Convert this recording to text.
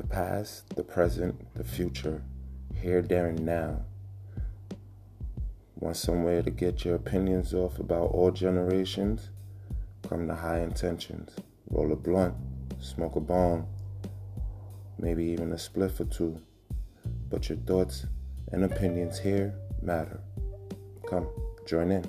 the past, the present, the future, here, there, and now. Want somewhere to get your opinions off about all generations? Come to High Intentions. Roll a blunt, smoke a bong, maybe even a spliff or two. But your thoughts and opinions here matter. Come, join in.